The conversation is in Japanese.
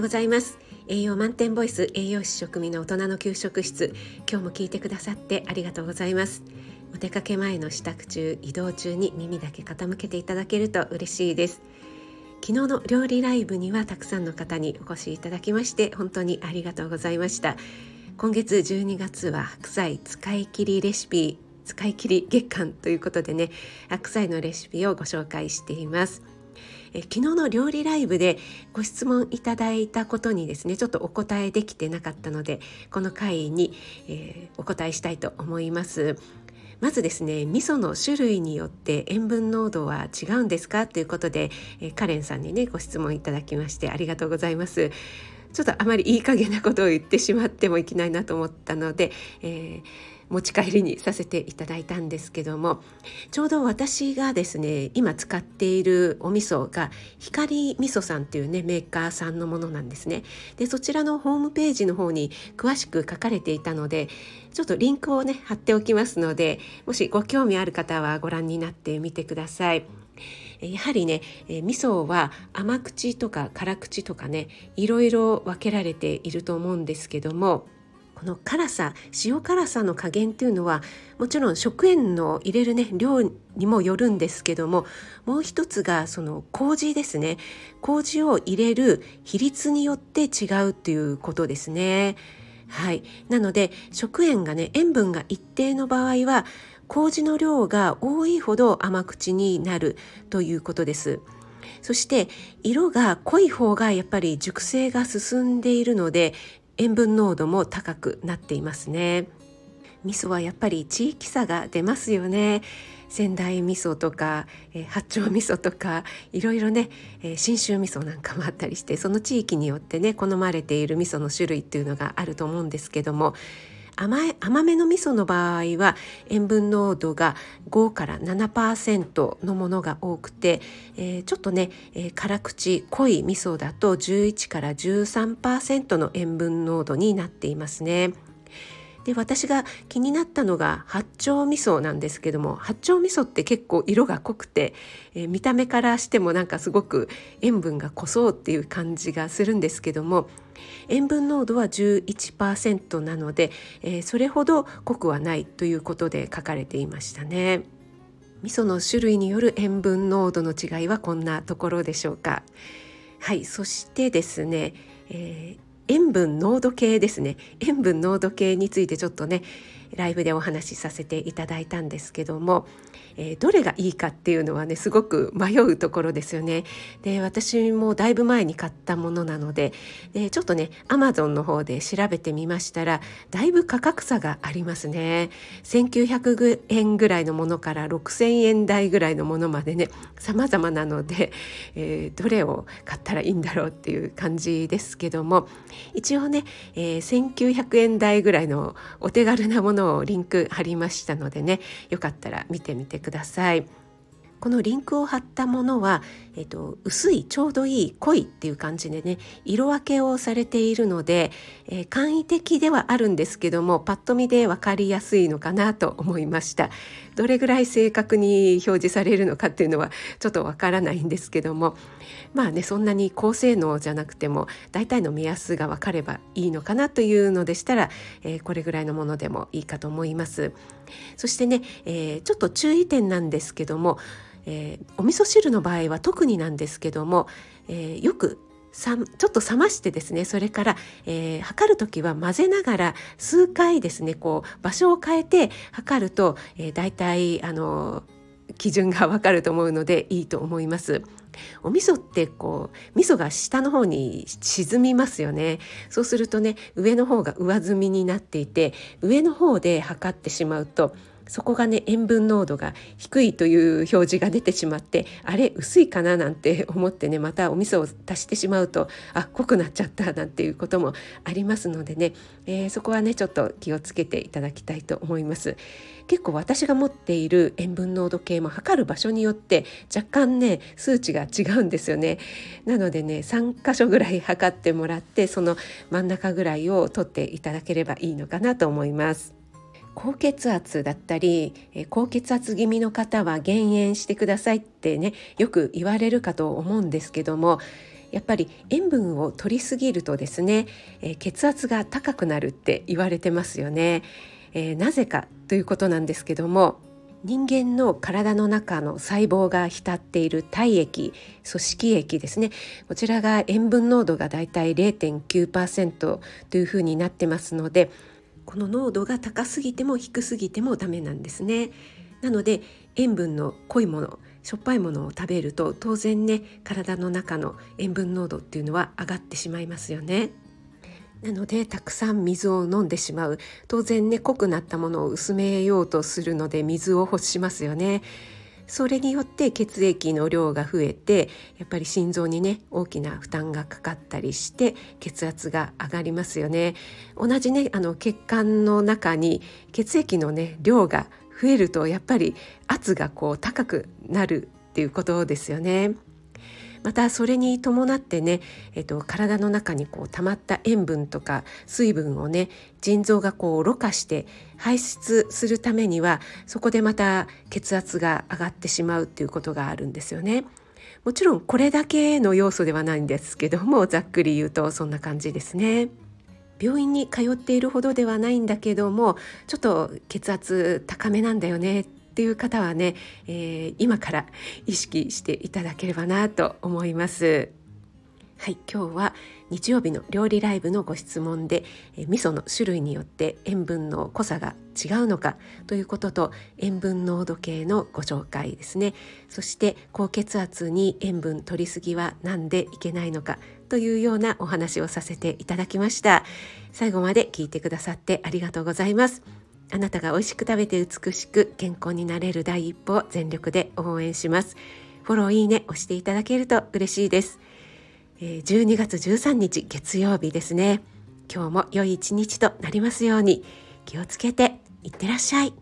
ようございます。栄養満点ボイス栄養士食味の大人の給食室。今日も聞いてくださってありがとうございます。お出かけ前の支度中移動中に耳だけ傾けていただけると嬉しいです。昨日の料理ライブにはたくさんの方にお越しいただきまして本当にありがとうございました。今月12月は白菜使い切りレシピ使い切り月間ということでね白菜のレシピをご紹介しています。え昨日の料理ライブでご質問いただいたことにですねちょっとお答えできてなかったのでこの回に、えー、お答えしたいと思います。まずですね味噌の種類によって塩分濃度は違うんですか？ということで、えー、カレンさんにねご質問いただきましてありがとうございます。ちょっとあまりいい加減なことを言ってしまってもいけないなと思ったので、えー持ち帰りにさせていただいたんですけどもちょうど私がですね今使っているお味噌が光味噌さんっていうねメーカーさんのものなんですねでそちらのホームページの方に詳しく書かれていたのでちょっとリンクをね貼っておきますのでもしご興味ある方はご覧になってみてください。やはりね、味噌は甘口とか辛口とかねいろいろ分けられていると思うんですけどもこの辛さ塩辛さの加減っていうのはもちろん食塩の入れるね量にもよるんですけどももう一つがその麹ですね麹を入れる比率によって違うっていうことですね。はい、なので食塩がね塩分が一定の場合は麹の量が多いほど甘口になるということです。そして色が濃い方がやっぱり熟成が進んでいるので塩分濃度も高くなっていますね味噌はやっぱり地域差が出ますよね仙台味噌とか、えー、八丁味噌とかいろいろね、えー、信州味噌なんかもあったりしてその地域によってね好まれている味噌の種類っていうのがあると思うんですけども甘い甘めの味噌の場合は塩分濃度が5から7%のものが多くて、えー、ちょっとね、えー、辛口濃い味噌だと11から13%の塩分濃度になっていますね。で私が気になったのが八丁味噌なんですけども八丁味噌って結構色が濃くて、えー、見た目からしてもなんかすごく塩分が濃そうっていう感じがするんですけども塩分濃度は11%なので、えー、それほど濃くはないということで書かれていましたね。味噌の種類による塩分濃度の違いはこんなところでしょうか。はいそしてですね、えー塩分濃度計ですね。塩分濃度計についてちょっとねライブでお話しさせていただいたんですけどもえー、どれがいいかっていうのはねすごく迷うところですよね。で私もだいぶ前に買ったものなのででちょっとねアマゾンの方で調べてみましたらだいぶ価格差がありますね。1900円ぐらいのものから6000円台ぐらいのものまでね様々なので、えー、どれを買ったらいいんだろうっていう感じですけども一応ね、えー、1900円台ぐらいのお手軽なものをリンク貼りましたのでねよかったら見てみてください。このリンクを貼ったものは、えっと、薄いちょうどいい濃いっていう感じでね色分けをされているので、えー、簡易的ではあるんですけどもパッと見で分かりやすいのかなと思いましたどれぐらい正確に表示されるのかっていうのはちょっとわからないんですけどもまあねそんなに高性能じゃなくても大体の目安が分かればいいのかなというのでしたら、えー、これぐらいのものでもいいかと思います。そしてね、えー、ちょっと注意点なんですけどもえー、お味噌汁の場合は特になんですけども、え、よくさちょっと冷ましてですねそれから、えー、測る時は混ぜながら数回ですねこう場所を変えて測ると、えー、大体あの基準がわかると思うのでいいと思います。お味噌ってこう味噌が下の方に沈みますよねそうするとね上の方が上積みになっていて上の方で測ってしまうとそこがね塩分濃度が低いという表示が出てしまってあれ薄いかななんて 思ってねまたお味噌を足してしまうとあ濃くなっちゃったなんていうこともありますのでね、えー、そこはねちょっと気をつけていただきたいと思います。結構私が持っている塩分濃度計も測る場所によって若干ね数値が違うんですよね。なのでね3箇所ぐらい測ってもらってその真ん中ぐらいを取っていただければいいのかなと思います。高血圧だったり高血圧気味の方は減塩してくださいってねよく言われるかと思うんですけどもやっぱり塩分を摂りすぎるとですね、血圧が高くなるって言われてますよね、えー、なぜかということなんですけども人間の体の中の細胞が浸っている体液組織液ですねこちらが塩分濃度がだいたい0.9%というふうになってますのでこの濃度が高すぎても低すぎてもダメなんですねなので塩分の濃いものしょっぱいものを食べると当然ね体の中の塩分濃度っていうのは上がってしまいますよね。なのでたくさん水を飲んでしまう当然ね濃くなったものを薄めようとするので水を欲しますよね。それによって血液の量が増えてやっぱり心臓にね大きな負担がかかったりして血圧が上がりますよね同じねあの血管の中に血液のね量が増えるとやっぱり圧がこう高くなるっていうことですよね。またそれに伴ってね、えっと、体の中にこう溜まった塩分とか水分をね腎臓がこうろ過して排出するためにはそこでまた血圧が上がってしまうっていうことがあるんですよね。もちろんこれだけの要素ではないんですけどもざっくり言うとそんな感じですね。病院に通っているほどではないんだけどもちょっと血圧高めなんだよねっていう方はね、えー、今から意識していただければなと思います。はい今日は日曜日の料理ライブのご質問で、え味噌の種類によって塩分の濃さが違うのかということと塩分濃度計のご紹介ですね。そして高血圧に塩分取りすぎは何でいけないのかというようなお話をさせていただきました。最後まで聞いてくださってありがとうございます。あなたが美味しく食べて美しく健康になれる第一歩を全力で応援します。フォローいいね押していただけると嬉しいです。12月13日月曜日ですね。今日も良い一日となりますように気をつけていってらっしゃい。